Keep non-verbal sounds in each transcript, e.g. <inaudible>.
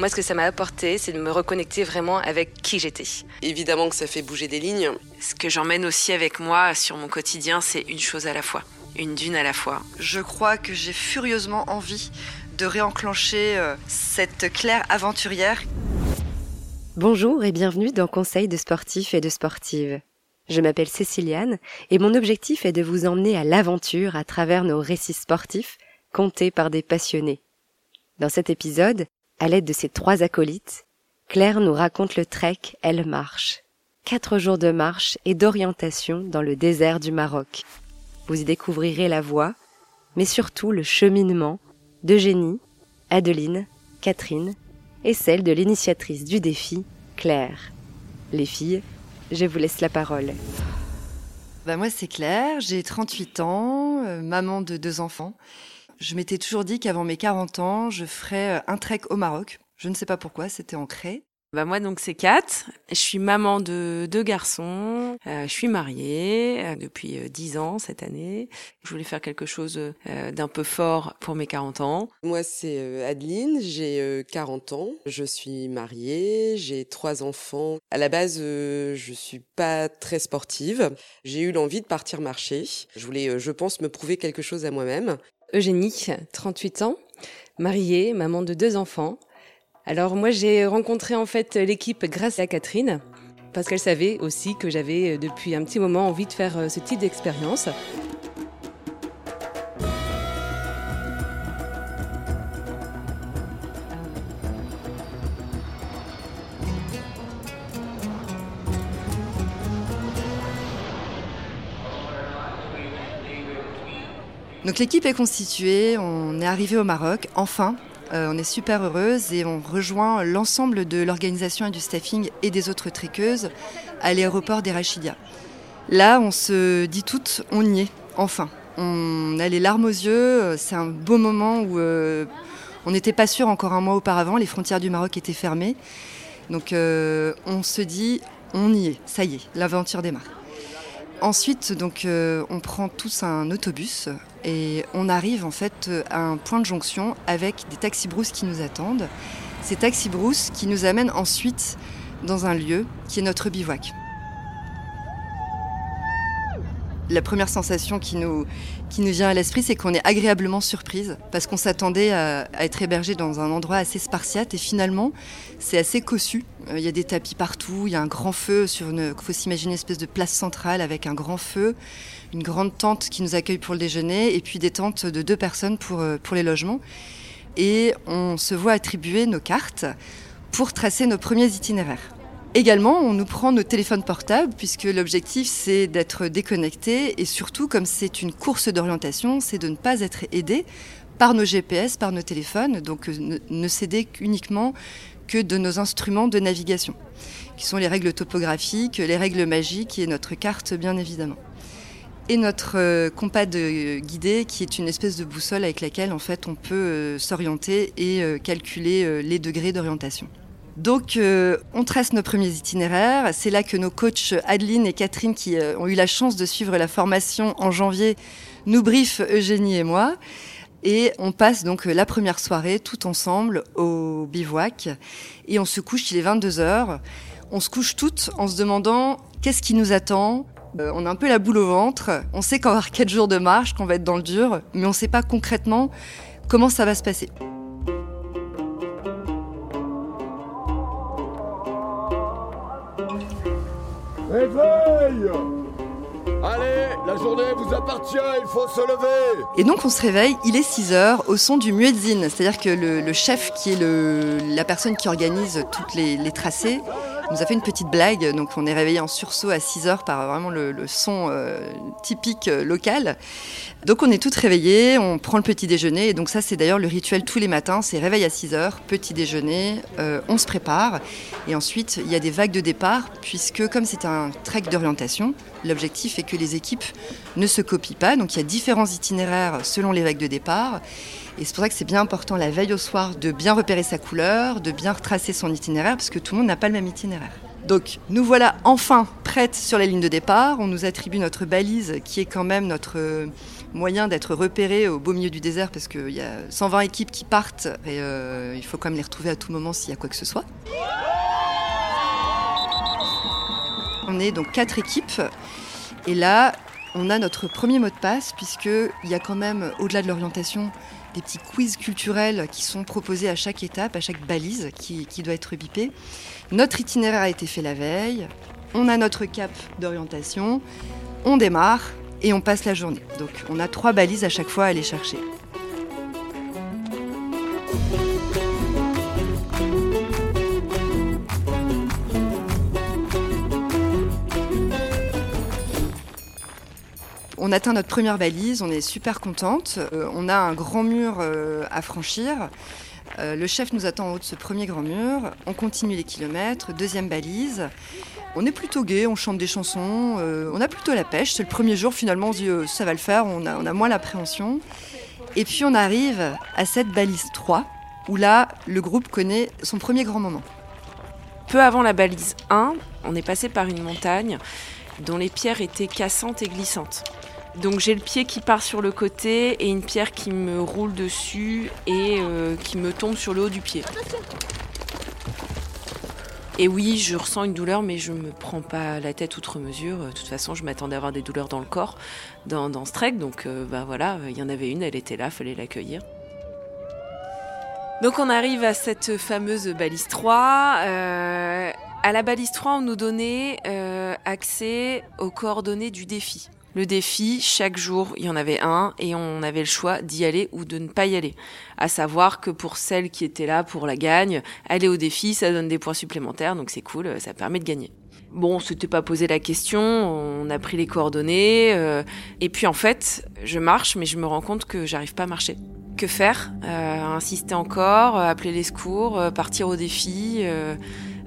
Moi, ce que ça m'a apporté, c'est de me reconnecter vraiment avec qui j'étais. Évidemment que ça fait bouger des lignes. Ce que j'emmène aussi avec moi sur mon quotidien, c'est une chose à la fois, une dune à la fois. Je crois que j'ai furieusement envie de réenclencher euh, cette Claire aventurière. Bonjour et bienvenue dans Conseil de sportifs et de sportives. Je m'appelle Céciliane et mon objectif est de vous emmener à l'aventure à travers nos récits sportifs contés par des passionnés. Dans cet épisode, à l'aide de ses trois acolytes, Claire nous raconte le trek Elle marche. Quatre jours de marche et d'orientation dans le désert du Maroc. Vous y découvrirez la voie, mais surtout le cheminement d'Eugénie, Adeline, Catherine et celle de l'initiatrice du défi, Claire. Les filles, je vous laisse la parole. Bah moi c'est Claire, j'ai 38 ans, euh, maman de deux enfants. Je m'étais toujours dit qu'avant mes 40 ans, je ferais euh, un trek au Maroc. Je ne sais pas pourquoi, c'était ancré. Bah moi donc c'est Kat, je suis maman de deux garçons, euh, je suis mariée euh, depuis dix ans cette année. Je voulais faire quelque chose d'un peu fort pour mes 40 ans. Moi c'est Adeline, j'ai 40 ans, je suis mariée, j'ai trois enfants. À la base je suis pas très sportive, j'ai eu l'envie de partir marcher. Je voulais je pense me prouver quelque chose à moi-même. Eugénie, 38 ans, mariée, maman de deux enfants. Alors moi j'ai rencontré en fait l'équipe grâce à Catherine parce qu'elle savait aussi que j'avais euh, depuis un petit moment envie de faire euh, ce type d'expérience. L'équipe est constituée, on est arrivé au Maroc, enfin, euh, on est super heureuse et on rejoint l'ensemble de l'organisation et du staffing et des autres triqueuses à l'aéroport d'Erachidia. Là, on se dit toutes, on y est, enfin. On a les larmes aux yeux, c'est un beau moment où euh, on n'était pas sûr encore un mois auparavant, les frontières du Maroc étaient fermées. Donc euh, on se dit, on y est, ça y est, l'aventure démarre. Ensuite, donc, euh, on prend tous un autobus et on arrive en fait à un point de jonction avec des taxis brousses qui nous attendent. Ces taxis brousses qui nous amènent ensuite dans un lieu qui est notre bivouac. La première sensation qui nous, vient à l'esprit, c'est qu'on est agréablement surprise parce qu'on s'attendait à, être hébergé dans un endroit assez spartiate et finalement, c'est assez cossu. Euh, il y a des tapis partout, il y a un grand feu sur une, faut s'imaginer une espèce de place centrale avec un grand feu, une grande tente qui nous accueille pour le déjeuner et puis des tentes de deux personnes pour, euh, pour les logements. Et on se voit attribuer nos cartes pour tracer nos premiers itinéraires. Également, on nous prend nos téléphones portables puisque l'objectif c'est d'être déconnecté et surtout comme c'est une course d'orientation, c'est de ne pas être aidé par nos GPS, par nos téléphones, donc euh, ne, céder uniquement que de nos instruments de navigation, qui sont les règles topographiques, les règles magiques et notre carte bien évidemment. Et notre euh, compas de guidée qui est une espèce de boussole avec laquelle en fait on peut euh, s'orienter et calculer les degrés d'orientation. Donc, euh, on trace nos premiers itinéraires. C'est là que nos coachs Adeline et Catherine, qui euh, ont eu la chance de suivre la formation en janvier, nous briefent Eugénie et moi. Et on passe donc la première soirée tout ensemble au bivouac. Et on se couche, il est 22 heures. On se couche toutes en se demandant qu'est-ce qui nous attend? Euh, on a un peu la boule au ventre. On sait qu'on va avoir 4 jours de marche, qu'on va être dans le dur, mais on ne sait pas concrètement comment ça va se passer. La journée vous appartient, il faut se lever. Et donc on se réveille, il est 6 heures, au son du muezzin, c'est-à-dire que le, chef qui est la personne qui organise toutes les, les tracés nous a fait une petite blague. Donc on est réveillé en sursaut à 6 heures par vraiment le, son euh, typique euh, local. Donc on est toutes réveillées, on prend le petit déjeuner. Et donc ça c'est d'ailleurs le rituel tous les matins, c'est réveil à 6 heures, petit déjeuner, euh, on se prépare. Et ensuite il y a des vagues de départ, puisque comme c'est un trek d'orientation, l'objectif est que les équipes ne se copient pas. Donc il y a différents itinéraires selon les vagues de départ. Et c'est pour ça que c'est bien important la veille au soir de bien repérer sa couleur, de bien retracer son itinéraire, parce que tout le monde n'a pas le même itinéraire. Donc nous voilà enfin prêtes sur la ligne de départ. On nous attribue notre balise qui est quand même notre moyen d'être repéré au beau milieu du désert parce qu'il y a 120 équipes qui partent et euh, il faut quand même les retrouver à tout moment s'il y a quoi que ce soit. On est donc quatre équipes et là on a notre premier mot de passe puisqu'il y a quand même au-delà de l'orientation des petits quiz culturels qui sont proposés à chaque étape, à chaque balise qui, qui doit être bipée. Notre itinéraire a été fait la veille, on a notre cap d'orientation, on démarre et on passe la journée. Donc on a trois balises à chaque fois à aller chercher. On atteint notre première balise, on est super contente. Euh, on a un grand mur euh, à franchir. Euh, le chef nous attend en haut de ce premier grand mur. On continue les kilomètres, deuxième balise. On est plutôt gai, on chante des chansons, on a plutôt la pêche. C'est le premier jour, finalement, on se dit ça va le faire, on a, on a moins l'appréhension. Et puis on arrive à cette balise 3, où là, le groupe connaît son premier grand moment. Peu avant la balise 1, on est passé par une montagne dont les pierres étaient cassantes et glissantes. Donc j'ai le pied qui part sur le côté et une pierre qui me roule dessus et euh, qui me tombe sur le haut du pied. Et oui, je ressens une douleur, mais je me prends pas la tête outre mesure. De toute façon, je m'attendais à avoir des douleurs dans le corps, dans, dans ce trek. Donc, euh, bah voilà, il y en avait une, elle était là, fallait l'accueillir. Donc, on arrive à cette fameuse balise 3. Euh, à la balise 3, on nous donnait euh, accès aux coordonnées du défi. Le défi, chaque jour, il y en avait un et on avait le choix d'y aller ou de ne pas y aller. À savoir que pour celles qui étaient là pour la gagne, aller au défi, ça donne des points supplémentaires, donc c'est cool, ça permet de gagner. Bon, on s'était pas posé la question, on a pris les coordonnées, euh, et puis en fait, je marche, mais je me rends compte que j'arrive pas à marcher. Que faire? Euh, Insister encore, appeler les secours, euh, partir au défi euh,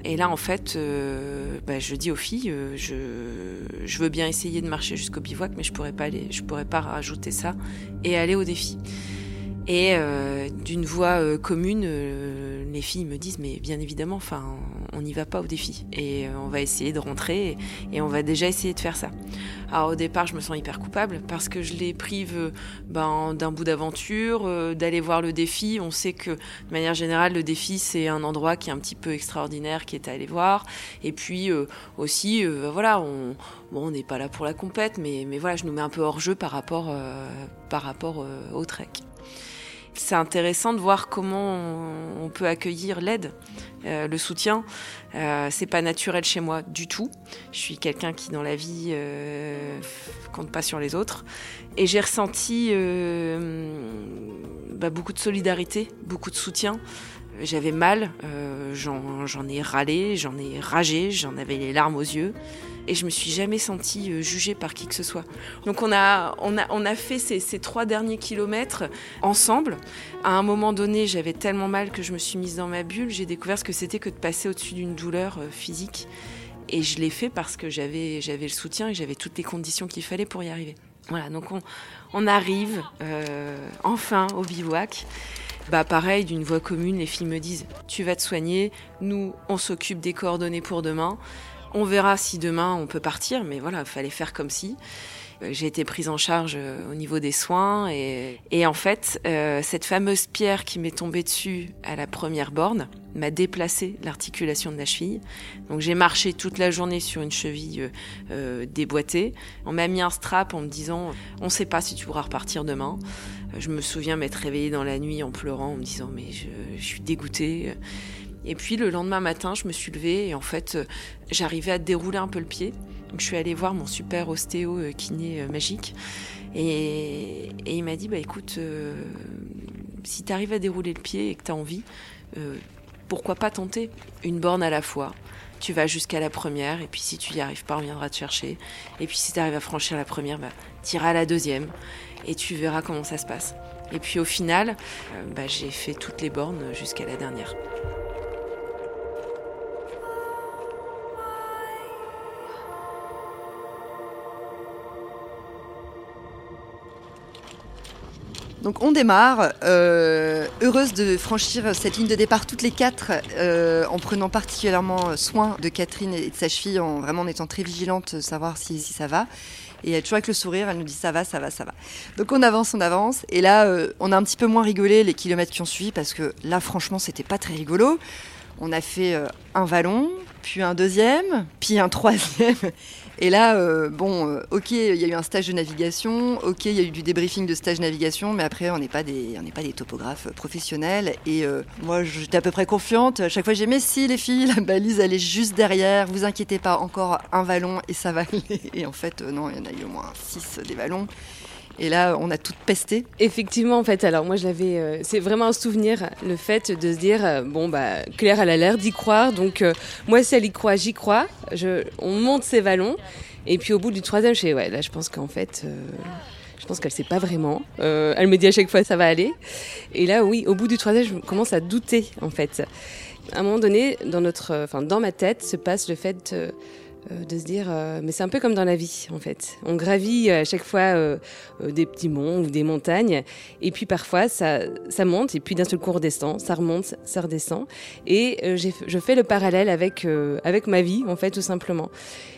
et là, en fait, euh, bah, je dis aux filles, euh, je, veux bien essayer de marcher jusqu'au bivouac, mais je pourrais pourrais pas rajouter ça et aller au défi. Et euh, d'une voix euh, commune, euh, les filles me disent, mais bien évidemment, enfin, on n'y va pas au défi. Et euh, on va essayer de rentrer et, on va déjà essayer de faire ça. Alors au départ, je me sens hyper coupable parce que je les prive ben, d'un bout d'aventure, euh, d'aller voir le défi. On sait que de manière générale, le défi, c'est un endroit qui est un petit peu extraordinaire, qui est à aller voir. Et puis euh, aussi, euh, voilà, on bon, on n'est pas là pour la compète, mais, mais voilà, je nous mets un peu hors jeu par rapport, par rapport au trek. C'est intéressant de voir comment on, peut accueillir l'aide, euh, le soutien. Euh, c'est pas naturel chez moi du tout. Je suis quelqu'un qui, dans la vie, euh, compte pas sur les autres. Et j'ai ressenti euh, bah, beaucoup de solidarité, beaucoup de soutien. J'avais mal, euh, j'en ai râlé, j'en ai ragé, j'en avais les larmes aux yeux. Et je me suis jamais sentie euh, jugée par qui que ce soit. Donc on a, on a, on a fait ces, ces trois derniers kilomètres ensemble. À un moment donné, j'avais tellement mal que je me suis mise dans ma bulle. J'ai découvert ce que c'était que de passer au-dessus d'une douleur euh, physique. Et je l'ai fait parce que j'avais, j'avais le soutien et j'avais toutes les conditions qu'il fallait pour y arriver. Voilà, donc on, on arrive euh, enfin au bivouac. Bah pareil, d'une voix commune, les filles me disent tu vas te soigner, nous on s'occupe des coordonnées pour demain. On verra si demain on peut partir, mais voilà, il fallait faire comme si. J'ai été prise en charge euh, au niveau des soins et, et en fait, euh, cette fameuse pierre qui m'est tombée dessus à la première borne m'a déplacé l'articulation de la cheville. Donc j'ai marché toute la journée sur une cheville euh, euh, déboîtée. On m'a mis un strap en me disant on ne sait pas si tu pourras repartir demain. Euh, Je me souviens m'être réveillée dans la nuit en pleurant, en me disant mais je, je suis dégoûtée. Et puis le lendemain matin, je me suis levée et en fait, j'arrivais à dérouler un peu le pied. Je suis allée voir mon super ostéo euh, kiné euh, magique et, il m'a dit bah écoute, euh, si tu arrives à dérouler le pied et que tu envie, pourquoi pas tenter une borne à la fois? Tu vas jusqu'à la première et puis si tu y arrives pas, on viendra te chercher. Et puis si tu arrives à franchir la première, bah, tu iras à la deuxième et tu verras comment ça se passe. Et puis au final, bah, j'ai fait toutes les bornes jusqu'à la dernière. Donc on démarre, euh, heureuse de franchir cette ligne de départ toutes les quatre, euh, en prenant particulièrement soin de Catherine et de sa cheville, en vraiment en étant très vigilante, savoir si, ça va. Et elle toujours avec le sourire, elle nous dit ça va, ça va, ça va. Donc on avance, on avance. Et là, euh, on a un petit peu moins rigolé les kilomètres qui ont suivi parce que là, franchement, c'était pas très rigolo. On a fait euh, un vallon, puis un deuxième, puis un troisième. Et là, euh, bon, euh, ok, il y a eu un stage de navigation, ok, il y a eu du débriefing de stage navigation, mais après, on n'est pas des, topographes professionnels. Et euh, moi, j'étais à peu près confiante. À chaque fois, j'ai mais si les filles, la balise, elle est juste derrière. Vous inquiétez pas, encore un vallon et ça va <laughs> aller. Et en fait, non, il y en a eu au moins six des vallons. Et là, on a tout pesté. Effectivement, en fait, alors moi, je l'avais. euh, c'est vraiment un souvenir, le fait de se dire, euh, bon, bah, Claire, elle a l'air d'y croire, donc euh, moi, si elle y croit, j'y crois. Je, on monte ses vallons, et puis au bout du troisième, je fais, ouais, là, je pense qu'en fait. euh, je pense qu'elle sait pas vraiment. Euh, elle me dit à chaque fois ça va aller. Et là, oui, au bout du troisième, je commence à douter en fait. À un moment donné, dans notre, enfin dans ma tête, se passe le fait de se dire, euh, mais c'est un peu comme dans la vie en fait. On gravit à chaque fois euh, euh, des petits monts ou des montagnes, et puis parfois ça, ça monte, et puis d'un seul coup redescend, ça remonte, ça redescend, et euh, je fais le parallèle avec euh, avec ma vie en fait tout simplement.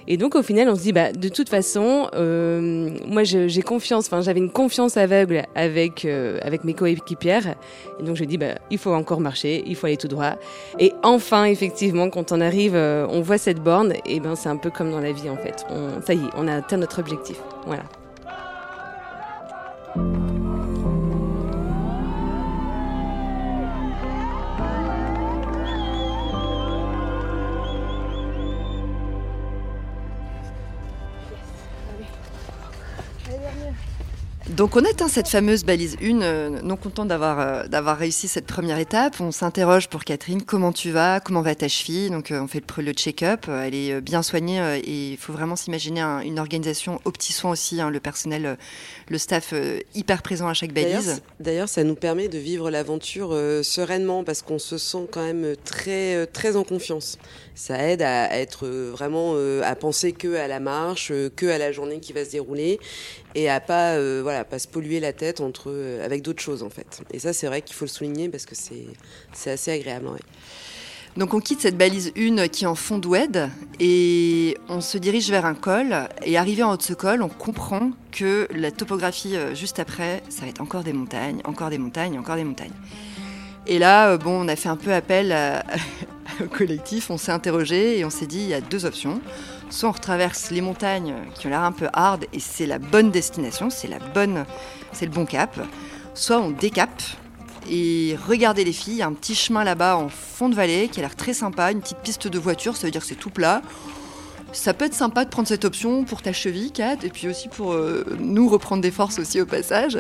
Et donc au final, on se dit, bah, de toute façon, euh, moi j'ai confiance, enfin j'avais une confiance aveugle avec, euh, avec mes coéquipières. Et donc je dis, bah, il faut encore marcher, il faut aller tout droit. Et enfin, effectivement, quand on arrive, euh, on voit cette borne, et ben c'est un peu comme dans la vie en fait. On, ça y est, on a atteint notre objectif. Voilà. Donc on atteint cette fameuse balise 1, euh, non content d'avoir euh, d'avoir réussi cette première étape. On s'interroge pour Catherine, comment tu vas, comment va ta cheville? Donc euh, on fait le, check-up, elle est bien soignée et il faut vraiment s'imaginer un- une organisation au petit soin aussi, hein, le personnel, le staff hyper présent à chaque balise. D'ailleurs, ça nous permet de vivre l'aventure euh, sereinement parce qu'on se sent quand même très, très en confiance. Ça aide à, à être vraiment euh, à penser que à la marche, que à la journée qui va se dérouler et à pas, euh, voilà, pas se polluer la tête entre euh, avec d'autres choses en fait. Et ça, c'est vrai qu'il faut le souligner parce que c'est, assez agréable. Donc on quitte cette balise 1 qui est en fond d'oued et on se dirige vers un col. Et arrivé en haut de ce col, on comprend que la topographie euh, juste après, ça va être encore des montagnes, encore des montagnes, encore des montagnes. Et là, euh, bon, on a fait un peu appel <laughs> au collectif, on s'est interrogé et on s'est dit il y a deux options. Soit on retraverse les montagnes qui ont l'air un peu hard et c'est la bonne destination, c'est la bonne, c'est le bon cap. Soit on décape et regardez les filles, un petit chemin là-bas en fond de vallée qui a l'air très sympa, une petite piste de voiture, ça veut dire que c'est tout plat. Ça peut être sympa de prendre cette option pour ta cheville, Kat, et puis aussi pour euh, nous reprendre des forces aussi au passage.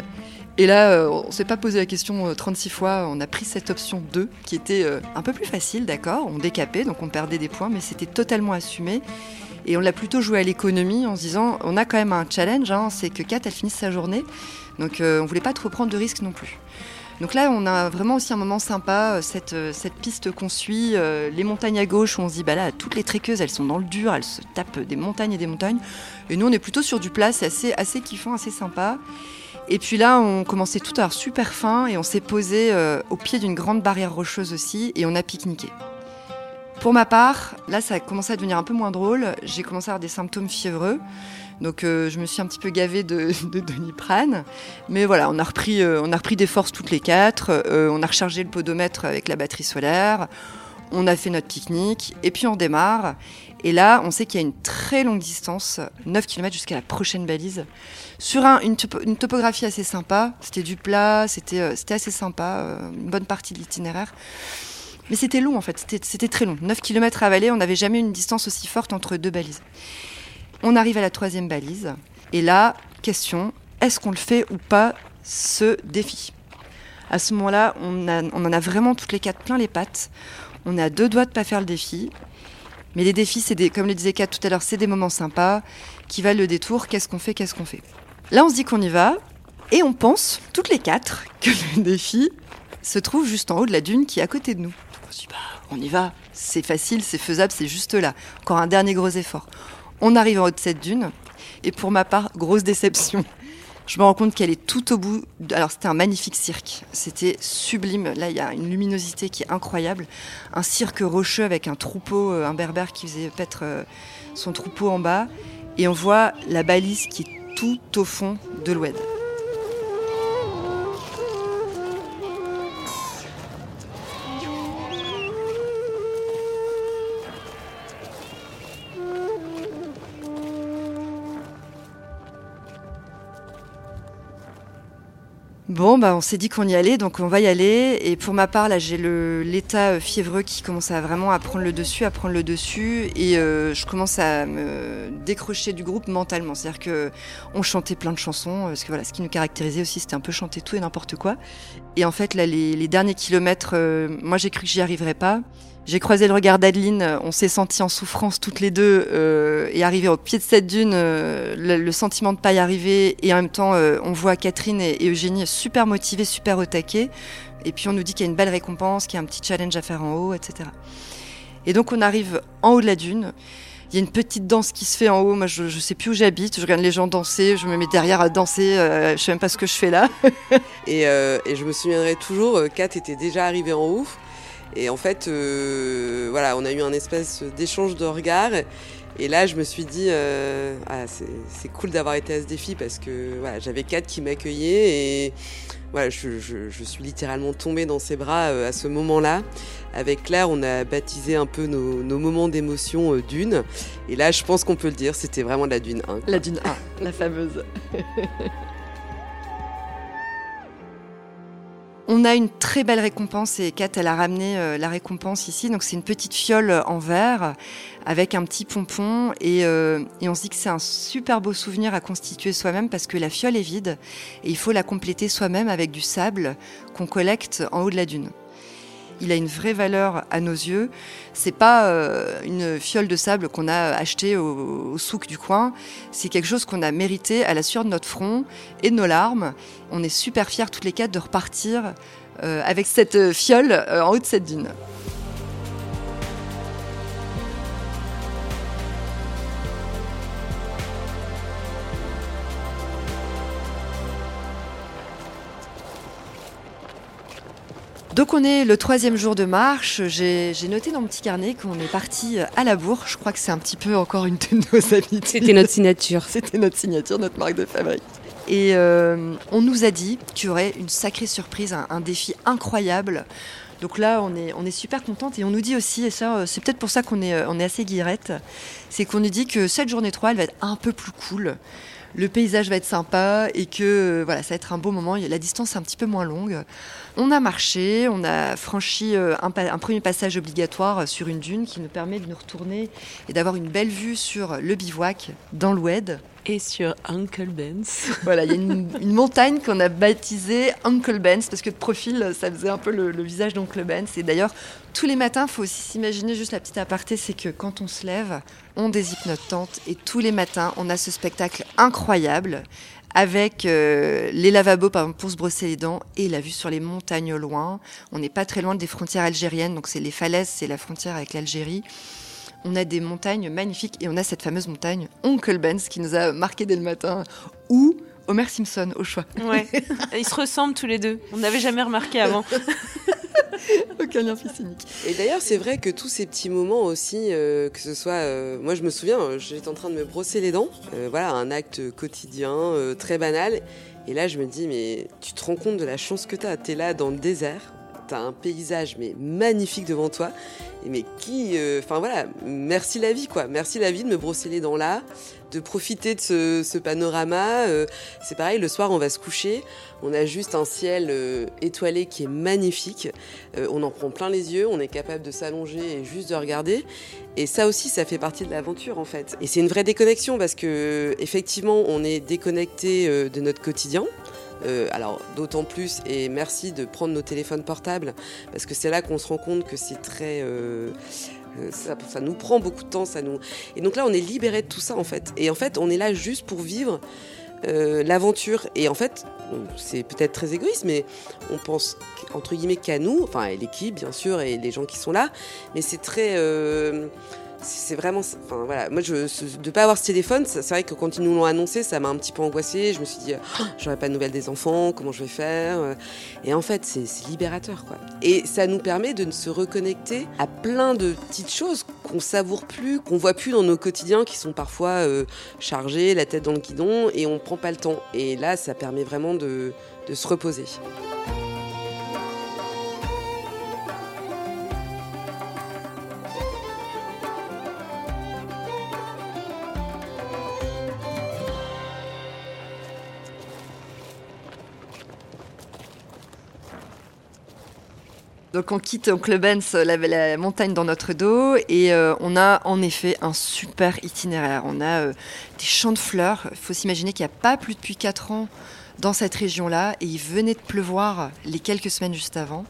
Et là, euh, on s'est pas posé la question euh, 36 fois, on a pris cette option 2 qui était euh, un peu plus facile, d'accord On décapait, donc on perdait des points, mais c'était totalement assumé. Et on l'a plutôt joué à l'économie en se disant, on a quand même un challenge, hein, c'est que Kat, elle finisse sa journée, donc euh, on voulait pas trop prendre de risques non plus. Donc là, on a vraiment aussi un moment sympa, euh, cette, euh, cette piste qu'on suit, euh, les montagnes à gauche où on se dit, bah là, toutes les trekkeuses, elles sont dans le dur, elles se tapent des montagnes et des montagnes. Et nous, on est plutôt sur du plat, c'est assez, assez kiffant, assez sympa. Et puis là, on commençait tout à avoir super faim et on s'est posé au pied d'une grande barrière rocheuse aussi et on a pique-niqué. Pour ma part, là, ça a commencé à devenir un peu moins drôle. J'ai commencé à avoir des symptômes fiévreux. Donc, euh, je me suis un petit peu gavée de, <laughs> de doliprane. Mais voilà, on a repris, euh, on a repris des forces toutes les quatre. Euh, on a rechargé le podomètre avec la batterie solaire. On a fait notre pique-nique. Et puis, on démarre. Et là, on sait qu'il y a une très longue distance, 9 km jusqu'à la prochaine balise. Sur un- une, une topographie assez sympa. C'était du plat, c'était assez sympa, une bonne partie de l'itinéraire. Mais c'était long en fait, c'était- très long. 9 km à avaler, on n'avait jamais une distance aussi forte entre deux balises. On arrive à la troisième balise. Et là, question, est-ce qu'on le fait ou pas ce défi? À ce moment-là, on, a- en a vraiment toutes les quatre plein les pattes. On à deux doigts de pas faire le défi. Mais les défis, c'est comme le disait Kat tout à l'heure, c'est des moments sympas qui valent le détour? Qu'est-ce qu'on fait? Qu'est-ce qu'on fait? Là, on se dit qu'on y va. Et on pense, toutes les quatre, que le défi se trouve juste en haut de la dune qui est à côté de nous. Se dit, on y va. C'est facile, c'est faisable, c'est juste là. Encore un dernier gros effort. On arrive en haut de cette dune. Et pour ma part, grosse déception. Je me rends compte qu'elle est tout au bout. Alors, c'était un magnifique cirque. C'était sublime. Là, il y a une luminosité qui est incroyable. Un cirque rocheux avec un troupeau, euh, un berbère qui faisait paître euh, son troupeau en bas. et on voit la balise qui est tout au fond de l'oued. Bon, bah, on s'est dit qu'on y allait, donc on va y aller. Et pour ma part, là, j'ai l'état euh, fiévreux qui commence à vraiment à prendre le dessus, à prendre le dessus, et euh, je commence à me décrocher du groupe mentalement. C'est-à-dire que on chantait plein de chansons, parce que voilà, ce qui nous caractérisait aussi, c'était un peu chanter tout et n'importe quoi. Et en fait, là, les, derniers kilomètres, euh, moi, j'ai cru que j'y arriverais pas. J'ai croisé le regard d'Adeline, on s'est sentis en souffrance toutes les deux euh, et arrivé au pied de cette dune, euh, le, sentiment de pas y arriver et en même temps euh, on voit Catherine et, Eugénie super motivées, super au taquet et puis on nous dit qu'il y a une belle récompense, qu'il y a un petit challenge à faire en haut, etc. Et donc on arrive en haut de la dune. Il y a une petite danse qui se fait en haut. Moi, je, je sais plus où j'habite. Je regarde les gens danser. Je me mets derrière à danser. je sais même pas ce que je fais là. <laughs> et, et, je me souviendrai toujours. Kat était déjà arrivée en haut. Et en fait, euh, voilà, on a eu un espèce d'échange de regards. Et là, je me suis dit, euh, ah, c'est cool d'avoir été à ce défi parce que j'avais quatre qui m'accueillaient et voilà, je, suis littéralement tombée dans ses bras euh, à ce moment-là. Avec Claire, on a baptisé un peu nos, moments d'émotion d'une. Et là, je pense qu'on peut le dire, c'était vraiment la dune 1. La dune 1, la fameuse. <laughs> On a une très belle récompense et Kat, elle a ramené euh, la récompense ici. Donc c'est une petite fiole en verre avec un petit pompon euh, et, on se dit que c'est un super beau souvenir à constituer soi-même parce que la fiole est vide et il faut la compléter soi-même avec du sable qu'on collecte en haut de la dune il a une vraie valeur à nos yeux. C'est pas euh, une fiole de sable qu'on a achetée au, souk du coin. C'est quelque chose qu'on a mérité à la sueur de notre front et de nos larmes. On est super fiers toutes les quatre de repartir euh, avec cette fiole euh, en haut de cette dune. Donc on est le troisième jour de marche. J'ai noté dans mon petit carnet qu'on est parti à la bourre. Je crois que c'est un petit peu encore une de nos <laughs> habitudes. C'était notre signature. <laughs> C'était notre signature, notre marque de fabrique. Et euh, on nous a dit qu'il y aurait une sacrée surprise, un, défi incroyable. Donc là, on est, on est super contente et on nous dit aussi, et ça, euh, c'est peut-être pour ça qu'on est, euh, on est assez guirette, c'est qu'on nous dit que cette journée 3, elle va être un peu plus cool le paysage va être sympa et que voilà, ça va être un beau moment. La distance est un petit peu moins longue. On a marché, on a franchi euh, un, premier passage obligatoire sur une dune qui nous permet de nous retourner et d'avoir une belle vue sur le bivouac dans l'Oued. Et sur Uncle Ben's. <laughs> Voilà, il y a une, montagne qu'on a baptisée Uncle Ben's parce que de profil, ça faisait un peu le, le visage d'Uncle Ben's. Et d'ailleurs, tous les matins, il faut aussi s'imaginer juste la petite aparté, c'est que quand on se lève, on dézippe notre tente et tous les matins, on a ce spectacle incroyable avec euh, les lavabos pour se brosser les dents et la vue sur les montagnes loin. On n'est pas très loin des frontières algériennes, donc c'est les falaises, c'est la frontière avec l'Algérie. On a des montagnes magnifiques et on a cette fameuse montagne Oncle Benz qui nous a marqué dès le matin ou Homer Simpson au choix. Ouais, <laughs> ils se ressemblent tous les deux. On n'avait jamais remarqué avant. <laughs> Aucun lien physique. Et d'ailleurs, c'est vrai que tous ces petits moments aussi, euh, que ce soit. Euh, moi, je me souviens, euh, j'étais en train de me brosser les dents. voilà, un acte quotidien, très banal. Et là, je me dis, mais tu te rends compte de la chance que tu as. Tu es là dans le désert. Tu as un paysage mais magnifique devant toi. Et mais qui. Enfin voilà, merci la vie, quoi. Merci la vie de me brosser les dents là de profiter de ce, panorama. Euh, c'est pareil, le soir, on va se coucher. On a juste un ciel euh, étoilé qui est magnifique. Euh, on en prend plein les yeux. On est capable de s'allonger et juste de regarder. Et ça aussi, ça fait partie de l'aventure en fait. Et c'est une vraie déconnexion parce que effectivement, on est déconnecté de notre quotidien. alors d'autant plus, et merci de prendre nos téléphones portables, parce que c'est là qu'on se rend compte que c'est très ça, nous prend beaucoup de temps. Ça nous... Et donc là, on est libéré de tout ça, en fait. Et en fait, on est là juste pour vivre euh, l'aventure. Et en fait, c'est peut-être très égoïste, mais on pense, entre guillemets, qu'à nous, enfin, l'équipe, bien sûr, et les gens qui sont là. Mais c'est très... Euh, c'est vraiment, enfin voilà, moi je, de pas avoir ce téléphone, c'est vrai que quand ils nous l'ont annoncé, ça m'a un petit peu angoissée. Je me suis dit, oh, j'aurais pas de nouvelles des enfants, comment je vais faire Et en fait, c'est libérateur quoi. Et ça nous permet de se reconnecter à plein de petites choses qu'on savoure plus, qu'on voit plus dans nos quotidiens, qui sont parfois euh, chargés, la tête dans le guidon, et on prend pas le temps. Et là, ça permet vraiment de se reposer. Donc on quitte Oncle Ben's, la, la, montagne dans notre dos et euh, on a en effet un super itinéraire. On a euh, des champs de fleurs. Il faut s'imaginer qu'il n'y a pas plus depuis 4 ans dans cette région-là et il venait de pleuvoir les quelques semaines juste avant.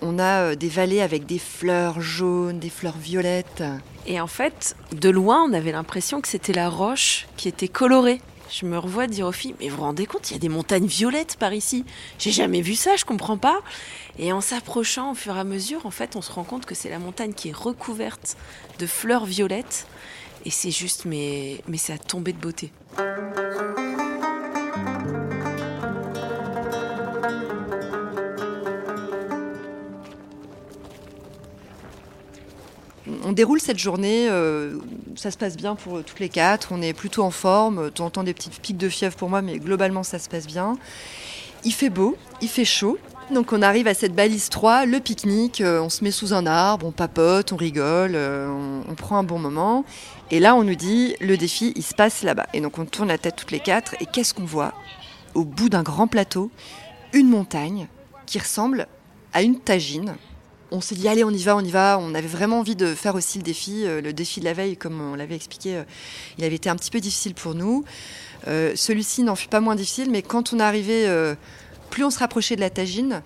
On a euh, des vallées avec des fleurs jaunes, des fleurs violettes. Et en fait, de loin, on avait l'impression que c'était la roche qui était colorée. Je me revois dire aux filles, mais vous vous rendez compte, il y a des montagnes violettes par ici. J'ai jamais vu ça, je comprends pas. Et en s'approchant au fur et à mesure, en fait, on se rend compte que c'est la montagne qui est recouverte de fleurs violettes. Et c'est juste, mais, mais c'est à tomber de beauté. On déroule cette journée, euh, ça se passe bien pour toutes les quatre, on est plutôt en forme, tu entends des petites pics de fièvre pour moi, mais globalement ça se passe bien. Il fait beau, il fait chaud, donc on arrive à cette balise 3, le pique-nique, euh, on se met sous un arbre, on papote, on rigole, euh, on, prend un bon moment. Et là on nous dit, le défi, il se passe là-bas. Et donc on tourne la tête toutes les quatre, et qu'est-ce qu'on voit? Au bout d'un grand plateau, une montagne qui ressemble à une tagine on s'est dit allez on y va, on y va. On avait vraiment envie de faire aussi le défi. Euh, le défi de la veille, comme on l'avait expliqué, euh, il avait été un petit peu difficile pour nous. Euh, celui-ci n'en fut pas moins difficile, mais quand on arrivait, plus on se rapprochait de la tagine,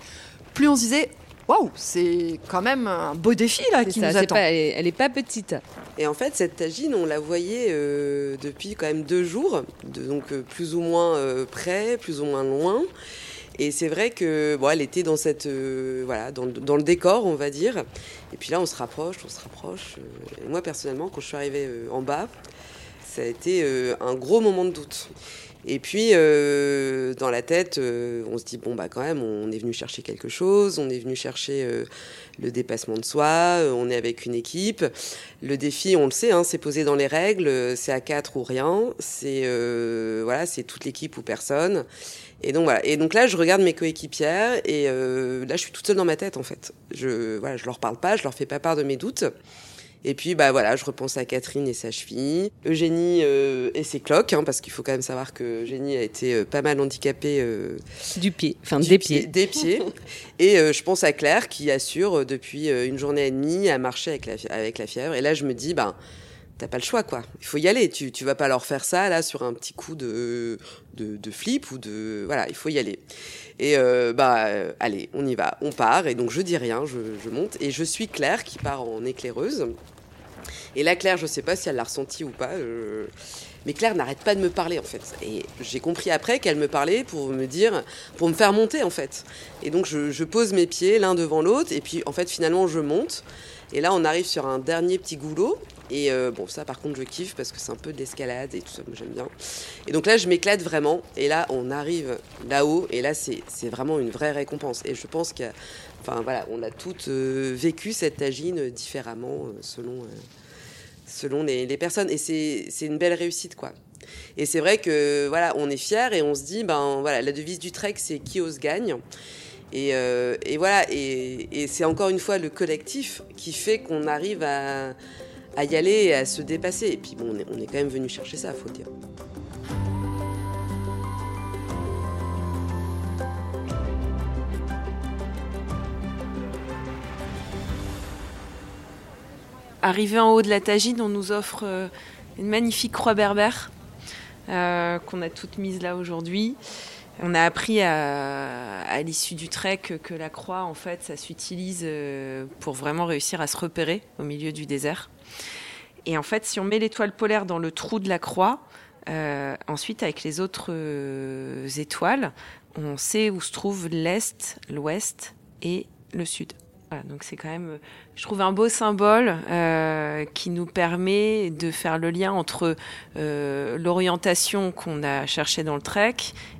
plus on se disait waouh, c'est quand même un beau défi là qui nous attend. elle, est, pas petite. Et en fait, cette tagine, on la voyait depuis quand même deux jours, donc plus ou moins près, plus ou moins loin. Et c'est vrai que bon, elle était dans cette euh, voilà dans, le décor, on va dire. Et puis là, on se rapproche, on se rapproche. Euh, moi, personnellement, quand je suis arrivée euh, en bas, ça a été un gros moment de doute. Et puis, dans la tête, on se dit, bon, bah quand même, on est venu chercher quelque chose, on est venu chercher le dépassement de soi, on est avec une équipe. Le défi, on le sait, hein, c'est posé dans les règles, c'est à quatre ou rien, c'est voilà, c'est toute l'équipe ou personne. Et donc voilà. Et donc là, je regarde mes coéquipières et euh, là, je suis toute seule dans ma tête en fait. Je voilà, je leur parle pas, je leur fais pas part de mes doutes. Et puis bah voilà, je repense à Catherine et sa cheville, Eugénie euh, et ses cloques, hein, parce qu'il faut quand même savoir que Eugénie a été euh, pas mal handicapée du pied, enfin des pieds, des pieds. <laughs> et je pense à Claire qui assure depuis une journée et demie à marcher avec la, avec la fièvre. Et là, je me dis bah t'as pas le choix, quoi. Il faut y aller. Tu, tu vas pas leur faire ça, là, sur un petit coup de, de, flip ou de. Voilà, il faut y aller. Et euh, bah, euh, allez, on y va. On part. Et donc, je dis rien, je, monte. Et je suis Claire qui part en éclaireuse. Et là, Claire, je sais pas si elle l'a ressenti ou pas. Mais Claire n'arrête pas de me parler en fait. Et j'ai compris après qu'elle me parlait pour me dire, pour me faire monter en fait. Et donc je pose mes pieds l'un devant l'autre et puis en fait finalement je monte. Et là on arrive sur un dernier petit goulot et euh, bon, ça par contre, je kiffe parce que c'est un peu de l'escalade et tout ça, moi j'aime bien. Et donc là, je m'éclate vraiment. Et là, on arrive là-haut et là, c'est vraiment une vraie récompense. Et je pense enfin voilà, a toutes euh, vécu cette tagine différemment euh, selon, selon les, personnes. Et c'est une belle réussite, quoi. Et c'est vrai que voilà, on est fiers et on se dit, ben voilà, la devise du trek, c'est qui ose gagne? Et, et, voilà, et, c'est encore une fois le collectif qui fait qu'on arrive à, y aller et à se dépasser. Et puis bon, on est, on est quand même venu chercher ça, faut dire. Arrivé en haut de la tagine, on nous offre euh, une magnifique croix berbère euh, qu'on a toute mise là aujourd'hui. On a appris à, l'issue du trek que, la croix, en fait, ça s'utilise euh, pour vraiment réussir à se repérer au milieu du désert. Et en fait, si on met l'étoile polaire dans le trou de la croix, euh, ensuite, avec les autres euh, étoiles, on sait où se trouve l'Est, l'Ouest et le Sud. Donc c'est quand même, je trouve, un beau symbole euh, qui nous permet de faire le lien entre euh, l'orientation qu'on a cherchée dans le trek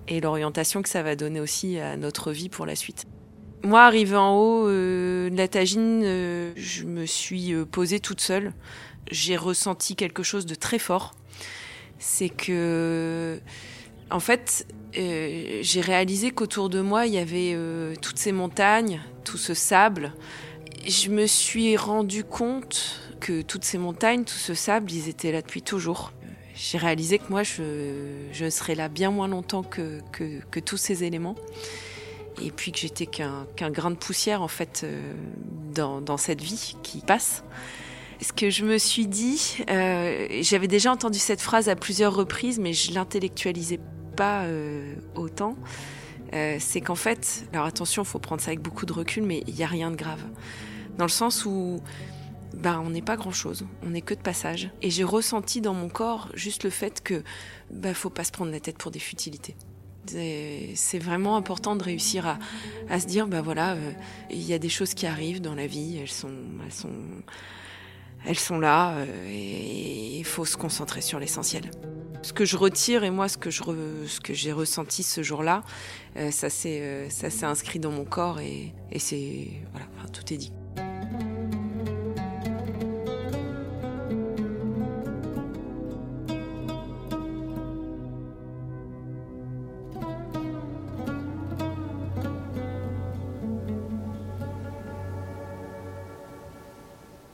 et l'orientation que ça va donner aussi à notre vie pour la suite. Moi, arrivé en haut euh, de la Tagine, je me suis posée toute seule. J'ai ressenti quelque chose de très fort. C'est que, en fait, euh, j'ai réalisé qu'autour de moi, il y avait euh, toutes ces montagnes, tout ce sable. Je me suis rendu compte que toutes ces montagnes, tout ce sable, ils étaient là depuis toujours. J'ai réalisé que moi, je, je serais là bien moins longtemps que, tous ces éléments. Et puis que j'étais qu'un grain de poussière, en fait, euh, dans, cette vie qui passe. Ce que je me suis dit, j'avais déjà entendu cette phrase à plusieurs reprises, mais je l'intellectualisais euh, autant, euh, c'est qu'en fait, alors attention, faut prendre ça avec beaucoup de recul, mais il n'y a rien de grave. Dans le sens où bah, on n'est pas grand chose, on n'est que de passage. Et j'ai ressenti dans mon corps juste le fait que bah, faut pas se prendre la tête pour des futilités. C'est vraiment important de réussir à, à se dire, bah voilà, euh, il y a des choses qui arrivent dans la vie, elles sont, elles sont, elles sont là, et il faut se concentrer sur l'essentiel. Ce que je retire et moi ce que je ce que j'ai ressenti ce jour-là, euh, ça s'est euh, ça s'est inscrit dans mon corps et, et c'est voilà, tout est dit.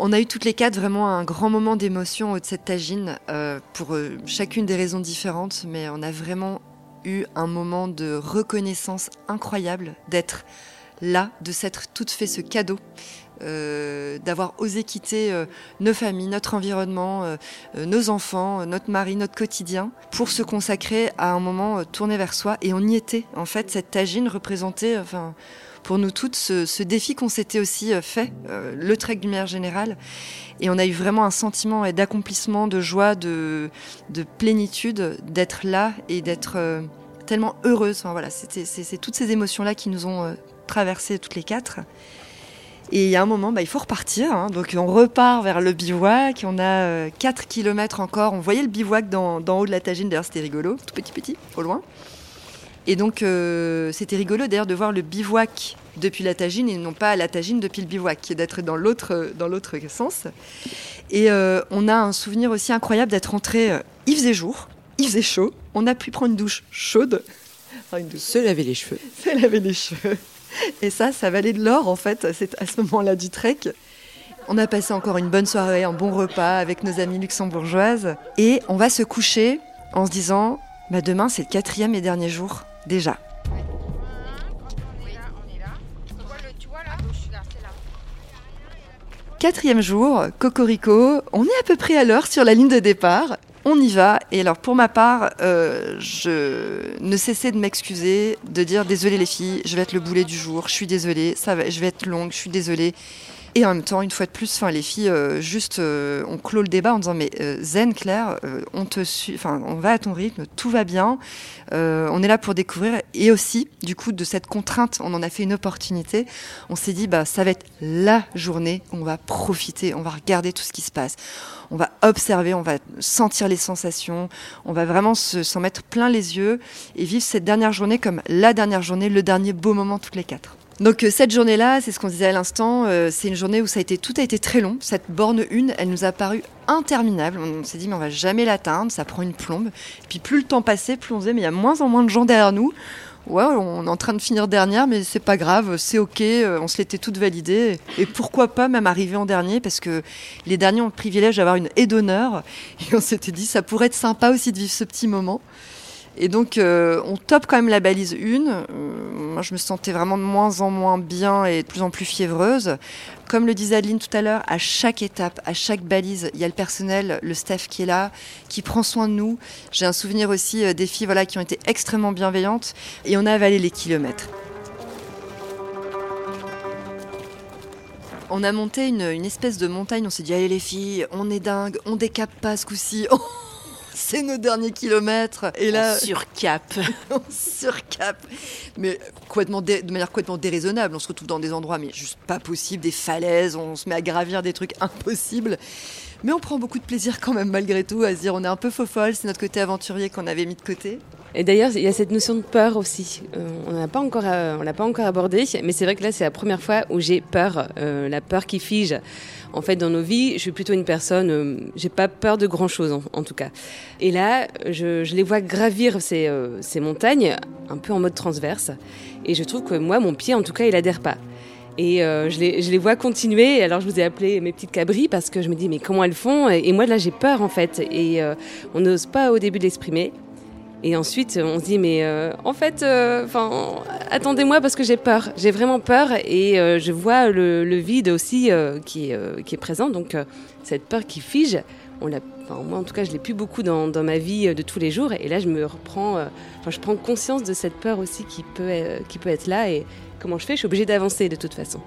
On a eu toutes les quatre vraiment un grand moment d'émotion au de cette tagine, euh, pour euh, chacune des raisons différentes, mais on a vraiment eu un moment de reconnaissance incroyable d'être là, de s'être toutes fait ce cadeau, euh, d'avoir osé quitter nos familles, notre environnement, nos enfants, notre mari, notre quotidien, pour se consacrer à un moment tourné vers soi. Et on y était. En fait, cette tagine représentait, pour nous toutes ce, défi qu'on s'était aussi euh, fait, euh, le trek du meilleur général. Et on a eu vraiment un sentiment d'accomplissement, de joie, de, plénitude d'être là et d'être euh, tellement heureuse. Enfin, voilà, c'est toutes ces émotions-là qui nous ont traversées toutes les quatre. Et il y a un moment, bah, il faut repartir. Hein. Donc on repart vers le bivouac. On a 4 km encore. On voyait le bivouac d'en haut de la tagine. D'ailleurs, c'était rigolo. Tout petit, petit, au loin. Et donc, euh, c'était rigolo d'ailleurs de voir le bivouac depuis la tagine et non pas la tagine depuis le bivouac, d'être dans l'autre, dans l'autre sens. Et euh, on a un souvenir aussi incroyable d'être rentré. Euh, il faisait jour, il faisait chaud, on a pu prendre une douche chaude. Enfin, une douche. Se laver les cheveux. <laughs> Se laver les cheveux. Et ça, ça valait de l'or en fait, c'est à ce moment-là du trek. On a passé encore une bonne soirée, un bon repas avec nos amis luxembourgeoises. Et on va se coucher en se disant, bah demain c'est le quatrième et dernier jour déjà. Quatrième jour, Cocorico, on est à peu près à l'heure sur la ligne de départ. On y va. Et alors, pour ma part, euh, je ne cessais de m'excuser, de dire désolé les filles, je vais être le boulet du jour, je suis désolée, ça va, je vais être longue, je suis désolée. Et en même temps, une fois de plus, enfin, les filles, euh, juste, euh, on clôt le débat en disant mais euh, zen, Claire, on te enfin, on va à ton rythme, tout va bien, on est là pour découvrir. Et aussi, du coup, de cette contrainte, on en a fait une opportunité. On s'est dit bah ça va être la journée, on va profiter, on va regarder tout ce qui se passe, on va observer, on va sentir les sensations, on va vraiment s'en mettre plein les yeux et vivre cette dernière journée comme la dernière journée, le dernier beau moment toutes les quatre. Donc euh, cette journée-là, c'est ce qu'on disait à l'instant, euh, c'est une journée où ça a été, tout a été très long. Cette borne 1, elle nous a paru interminable. On s'est dit mais on va jamais l'atteindre, ça prend une plombe. Et puis plus le temps passait, plus on disait mais il y a moins en moins de gens derrière nous. Ouais, on est en train de finir dernière, mais c'est pas grave, c'est ok, euh, on se l'était toutes validées. Et pourquoi pas même arriver en dernier, parce que les derniers ont le privilège d'avoir une haie d'honneur. Et on s'était dit, ça pourrait être sympa aussi de vivre ce petit moment. Et donc, euh, on top quand même la balise 1. Euh, moi, je me sentais vraiment de moins en moins bien et de plus en plus fiévreuse. Comme le disait Adeline tout à l'heure, à chaque étape, à chaque balise, il y a le personnel, le staff qui est là, qui prend soin de nous. J'ai un souvenir aussi euh, des filles voilà, qui ont été extrêmement bienveillantes. Et on a avalé les kilomètres. On a monté une, espèce de montagne, on s'est dit, allez les filles, on est dingue, on décape pas ce coup-ci. <laughs> c'est nos derniers kilomètres. Et là, surcap. on surcap. <laughs> Mais complètement de manière complètement déraisonnable. On se retrouve dans des endroits, mais juste pas possible, des falaises, on se met à gravir des trucs impossibles. Mais on prend beaucoup de plaisir quand même malgré tout à se dire on est un peu faux folle, c'est notre côté aventurier qu'on avait mis de côté. Et d'ailleurs, il y a cette notion de peur aussi. Euh, on n'a pas encore, euh, on l'a pas encore abordé, mais c'est vrai que là, c'est la première fois où j'ai peur, euh, la peur qui fige. En fait, dans nos vies, je suis plutôt une personne, j'ai pas peur de grand chose en, tout cas. Et là, je, je les vois gravir ces, ces montagnes, un peu en mode transverse, et je trouve que moi, mon pied, en tout cas, il adhère pas. Et je, les, je, les, vois continuer. Alors je vous ai appelé mes petites cabris parce que je me dis mais comment elles font? Et moi là j'ai peur en fait. Et on n'ose pas au début l'exprimer. Et ensuite, on se dit, mais euh, en fait, euh, enfin, attendez-moi parce que j'ai peur. J'ai vraiment peur et euh, je vois le, vide aussi qui, est, qui est présent. Donc, cette peur qui fige, on l'a, moi en tout cas, je l'ai plus beaucoup dans, ma vie de tous les jours. Et là, je me reprends, enfin, je prends conscience de cette peur aussi qui peut, qui peut être là. Et comment je fais? Je suis obligée d'avancer de toute façon.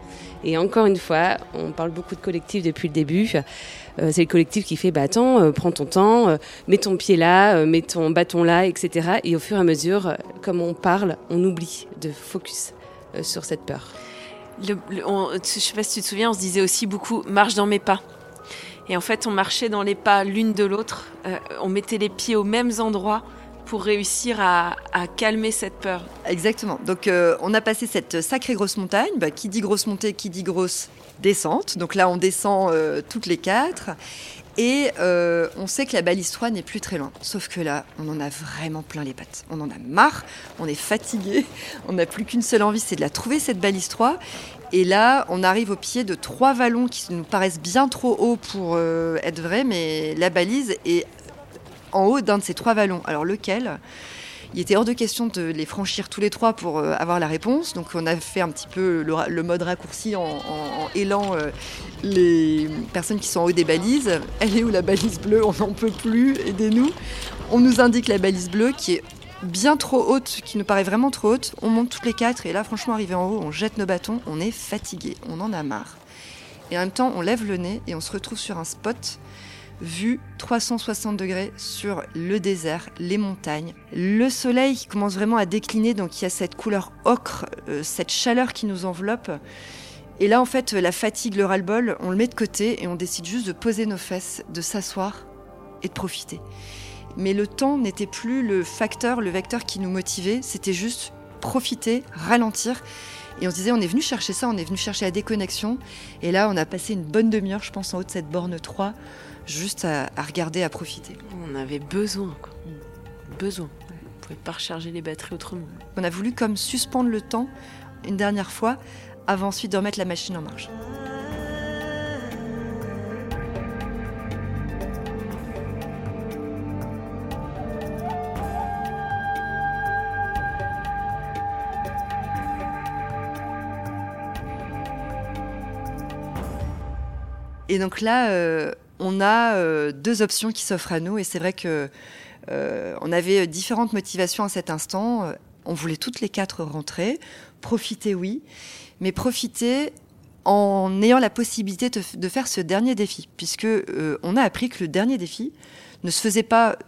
Et encore une fois, on parle beaucoup de collectif depuis le début. Euh, c'est le collectif qui fait bah attends, euh, prends ton temps, euh, mets ton pied là, mets ton bâton là, etc. Et au fur et à mesure, comme on parle, on oublie de focus sur cette peur. Le, ne je sais pas si tu te souviens, on se disait aussi beaucoup marche dans mes pas. Et en fait, on marchait dans les pas l'une de l'autre. on mettait les pieds aux mêmes endroits pour réussir à, calmer cette peur. Exactement. Donc, on a passé cette sacrée grosse montagne. Bah, qui dit grosse montée, qui dit grosse descente. Donc là, on descend euh, toutes les quatre. Et euh, on sait que la balise 3 n'est plus très loin. Sauf que là, on en a vraiment plein les pattes. On en a marre, on est fatigué, <laughs> on n'a plus qu'une seule envie, c'est de la trouver cette balise 3. Et là, on arrive au pied de trois vallons qui nous paraissent bien trop hauts pour euh, être vrais, mais la balise est en haut d'un de ces trois vallons. Alors lequel? Il était hors de question de les franchir tous les trois pour euh, avoir la réponse. Donc on a fait un petit peu le, mode raccourci en, en, euh, les personnes qui sont en haut des balises. Elle est où la balise bleue? On n'en peut plus, aidez-nous. On nous indique la balise bleue qui est bien trop haute, qui nous paraît vraiment trop haute. On monte toutes les quatre et là franchement arrivé en haut, on jette nos bâtons, on est fatigué, on en a marre. Et en même temps, on lève le nez et on se retrouve sur un spot vue 360 degrés sur le désert, les montagnes, le soleil qui commence vraiment à décliner, donc il y a cette couleur ocre, euh, cette chaleur qui nous enveloppe. Et là, en fait, la fatigue, le ras-le-bol, on le met de côté et on décide juste de poser nos fesses, de s'asseoir et de profiter. Mais le temps n'était plus le facteur, le vecteur qui nous motivait, c'était juste profiter, ralentir. Et on se disait, on est venu chercher ça, on est venu chercher la déconnexion. Et là, on a passé une bonne demi-heure, je pense, en haut de cette borne 3, juste à, regarder, à profiter. On avait besoin, quoi. Besoin. On pouvait pas recharger les batteries autrement. On a voulu comme suspendre le temps une dernière fois avant ensuite de remettre la machine en marche. Et donc là, euh, on a euh, deux options qui s'offrent à nous. Et c'est vrai que euh, on avait différentes motivations à cet instant. On voulait toutes les quatre rentrer, profiter oui, mais profiter en ayant la possibilité de, faire ce dernier défi, puisque on a appris que le dernier défi ne se faisait pas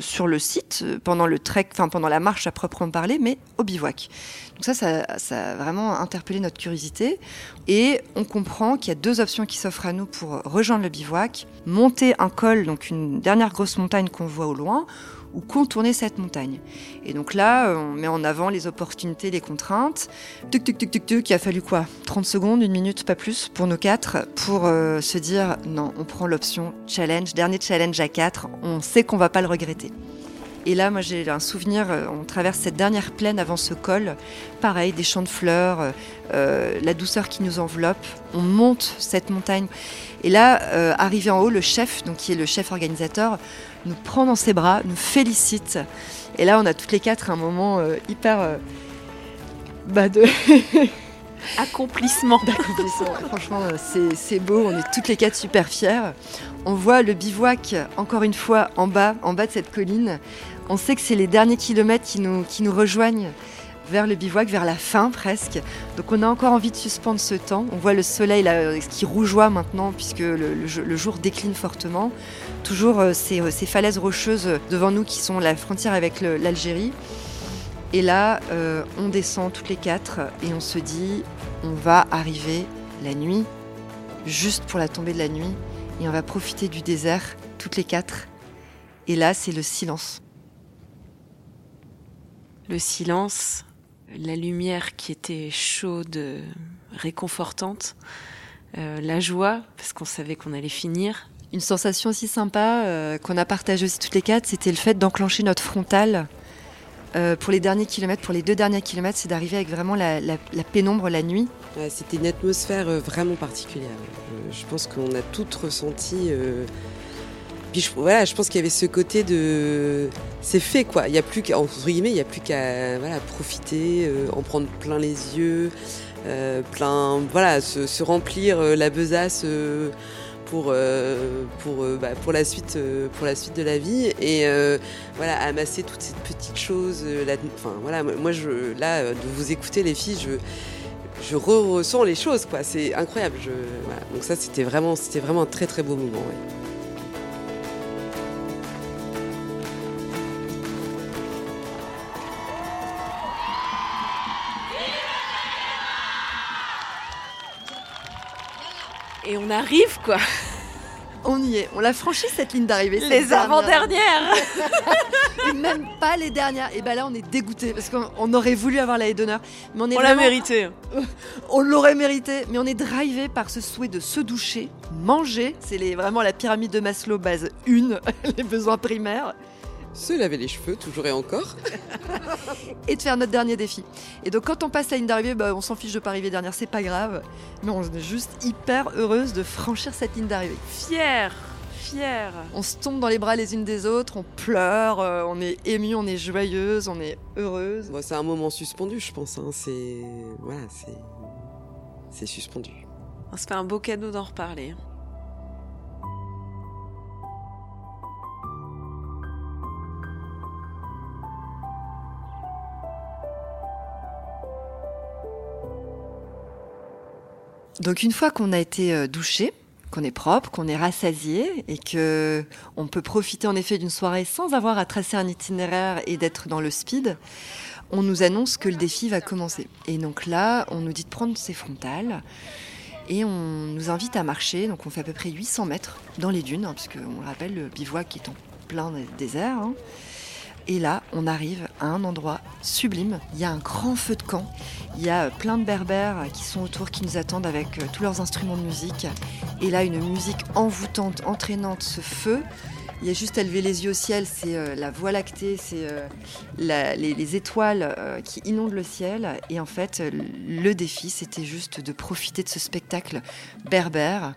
sur le site euh, pendant le trek, enfin pendant la marche à proprement parler, mais au bivouac. Donc ça, ça, a vraiment interpellé notre curiosité et on comprend qu'il y a deux options qui s'offrent à nous pour rejoindre le bivouac monter un col, donc une dernière grosse montagne qu'on voit au loin, ou contourner cette montagne. Et donc là, on met en avant les opportunités, les contraintes. Tuc, tuc, tuc, tuc, tuc, il a fallu quoi? 30 secondes, une minute, pas plus, pour nos quatre, pour euh, se dire non, on prend l'option challenge, dernier challenge à quatre, on sait qu'on va pas le regretter. Et là, moi, j'ai un souvenir, euh, on traverse cette dernière plaine avant ce col, pareil, des champs de fleurs, euh, la douceur qui nous enveloppe, on monte cette montagne. Et là, arrivé en haut, le chef, donc qui est le chef organisateur, nous prend dans ses bras, nous félicite. Et là, on a toutes les quatre un moment euh, hyper. Euh, bah de. <laughs> Accomplissement. D'accomplissement. Franchement, c'est beau. On est toutes les quatre super fiers. On voit le bivouac, encore une fois, en bas, en bas de cette colline. On sait que c'est les derniers kilomètres qui nous, qui nous rejoignent vers le bivouac, vers la fin presque. Donc on a encore envie de suspendre ce temps. On voit le soleil là, qui rougeoie maintenant puisque le, jour décline fortement. Toujours ces, ces, falaises rocheuses devant nous qui sont la frontière avec l'Algérie. Et là, on descend toutes les quatre et on se dit, on va arriver la nuit, juste pour la tombée de la nuit, et on va profiter du désert toutes les quatre. Et là, c'est le silence. Le silence, la lumière qui était chaude, réconfortante, euh, la joie, parce qu'on savait qu'on allait finir. Une sensation aussi sympa euh, qu'on a partagée aussi toutes les quatre, c'était le fait d'enclencher notre frontale euh, pour les derniers kilomètres, pour les deux derniers kilomètres, c'est d'arriver avec vraiment la, pénombre la nuit. C'était une atmosphère vraiment particulière. Euh, je pense qu'on a toutes ressenti. Puis je, voilà, je pense qu'il y avait ce côté de, c'est fait quoi. Il y a plus qu'à entre guillemets, il y a plus qu'à profiter, en prendre plein les yeux, plein voilà se, remplir la besace pour, euh, euh, la suite, euh, pour la suite de la vie et voilà, amasser toutes ces petites choses. enfin, moi, je, là, de vous écouter, les filles, je, je ressens les choses, quoi. C'est incroyable. Donc ça, c'était vraiment, c'était vraiment un très très beau moment. On arrive quoi. On y est, on l'a franchi cette ligne d'arrivée. Les avant-dernières Et même pas les dernières. Et ben là on est dégoûté parce qu'on aurait voulu avoir la haie d'honneur. Mais on l'a mérité. <laughs> on l'aurait mérité, mais on est drivé par ce souhait de se doucher, manger. C'est vraiment la pyramide de Maslow base 1, <laughs> les besoins primaires se laver les cheveux, toujours et encore. <laughs> et de faire notre dernier défi. Et donc quand on passe la ligne d'arrivée, bah, on s'en fiche de pas arriver dernière, c'est pas grave. Mais on est juste hyper heureuse de franchir cette ligne d'arrivée. Fière fière. On se tombe dans les bras les unes des autres, on pleure, euh, on est ému, on est joyeuse, on est heureuse. c'est un moment suspendu, je pense. Hein. C'est voilà, c'est c'est suspendu. On se fait un beau cadeau d'en reparler. Donc une fois qu'on a été euh, douché, qu'on est propre, qu'on est rassasié et que on peut profiter en effet d'une soirée sans avoir à tracer un itinéraire et d'être dans le speed, on nous annonce que le défi va commencer. Et donc là, on nous dit de prendre ses frontales et on nous invite à marcher. Donc on fait à peu près 800 mètres dans les dunes, hein, puisque on le rappelle, le bivouac est en plein désert. Hein. Et là, on arrive à un endroit sublime. Il y a un grand feu de camp. Il y a plein de berbères qui sont autour, qui nous attendent avec euh, tous leurs instruments de musique. Et là, une musique envoûtante, entraînante, ce feu. Il y a juste à lever les yeux au ciel, c'est euh, la voie lactée, c'est euh, les, étoiles qui inondent le ciel. Et en fait, le défi, c'était juste de profiter de ce spectacle berbère.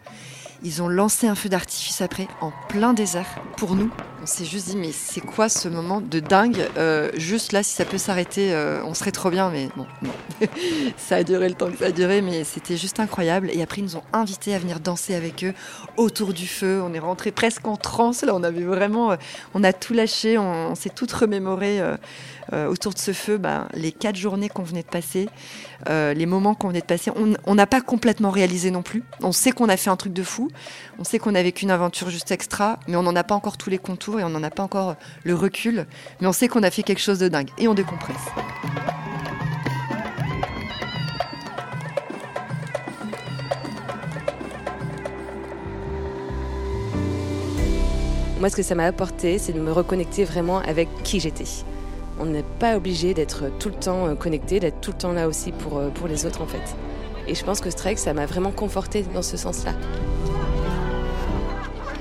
Ils ont lancé un feu d'artifice après, en plein désert, pour nous. On s'est juste dit, mais c'est quoi ce moment de dingue euh, Juste là, si ça peut s'arrêter, euh, on serait trop bien, mais bon, non. <laughs> ça a duré le temps que ça a duré, mais c'était juste incroyable. Et après, ils nous ont invités à venir danser avec eux autour du feu. On est rentré presque en transe, là, on avait vraiment, euh, on a tout lâché, on, s'est tout remémoré autour de ce feu, ben, les quatre journées qu'on venait de passer, les moments qu'on venait de passer. On n'a pas complètement réalisé non plus. On sait qu'on a fait un truc de fou, on sait qu'on a vécu une aventure juste extra, mais on n'en a pas encore tous les contours et on n'en a pas encore le recul. Mais on sait qu'on a fait quelque chose de dingue et on décompresse. Moi, ce que ça m'a apporté, c'est de me reconnecter vraiment avec qui j'étais. On n'est pas obligé d'être tout le temps euh, connecté, d'être tout le temps là aussi pour, euh, pour les autres en fait. Et je pense que trek, ça m'a vraiment conforté dans ce sens-là.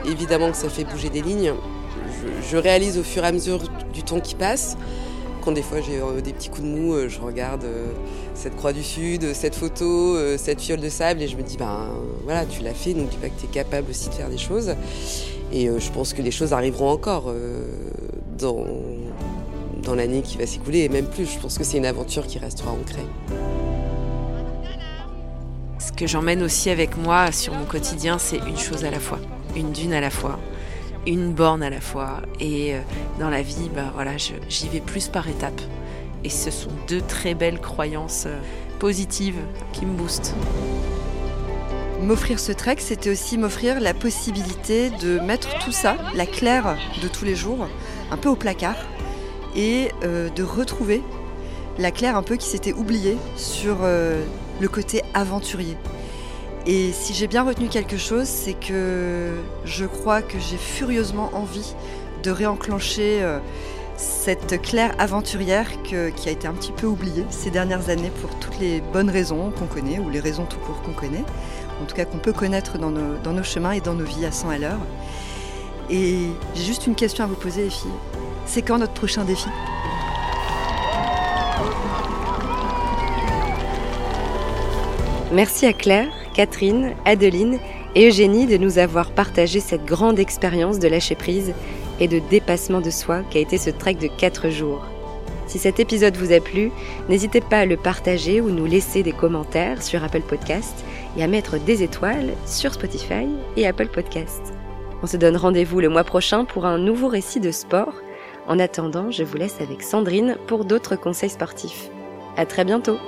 Évidemment que ça fait bouger des lignes. Je, réalise au fur et à mesure du temps qui passe. Quand des fois j'ai euh, des petits coups de mou, je regarde cette croix du sud, cette photo, cette fiole de sable et je me dis ben voilà tu l'as fait, donc dis pas que tu es capable aussi de faire des choses. Et je pense que les choses arriveront encore dans, dans l'année qui va s'écouler et même plus. Je pense que c'est une aventure qui restera ancrée. Ce que j'emmène aussi avec moi sur mon quotidien, c'est une chose à la fois une dune à la fois, une borne à la fois. Et euh, dans la vie, bah, voilà, j'y vais plus par étapes. Et ce sont deux très belles croyances euh, positives qui me boostent. M'offrir ce trek, c'était aussi m'offrir la possibilité de mettre tout ça, la claire de tous les jours, un peu au placard, et euh, de retrouver la Claire un peu qui s'était oubliée sur euh, le côté aventurier. Et si j'ai bien retenu quelque chose, c'est que je crois que j'ai furieusement envie de réenclencher euh, cette Claire aventurière qui a été un petit peu oubliée ces dernières années pour toutes les bonnes raisons qu'on connaît, ou les raisons tout court qu'on connaît, en tout cas qu'on peut connaître dans nos, chemins et dans nos vies à 100 à l'heure. Et j'ai juste une question à vous poser les filles. C'est quand notre prochain défi Merci à Claire, Catherine, Adeline et Eugénie de nous avoir partagé cette grande expérience de lâcher prise et de dépassement de soi qu'a été ce trek de 4 jours. Si cet épisode vous a plu, n'hésitez pas à le partager ou nous laisser des commentaires sur Apple Podcast et à mettre des étoiles sur Spotify et Apple Podcast. On se donne rendez-vous le mois prochain pour un nouveau récit de sport. En attendant, je vous laisse avec Sandrine pour d'autres conseils sportifs. À très bientôt!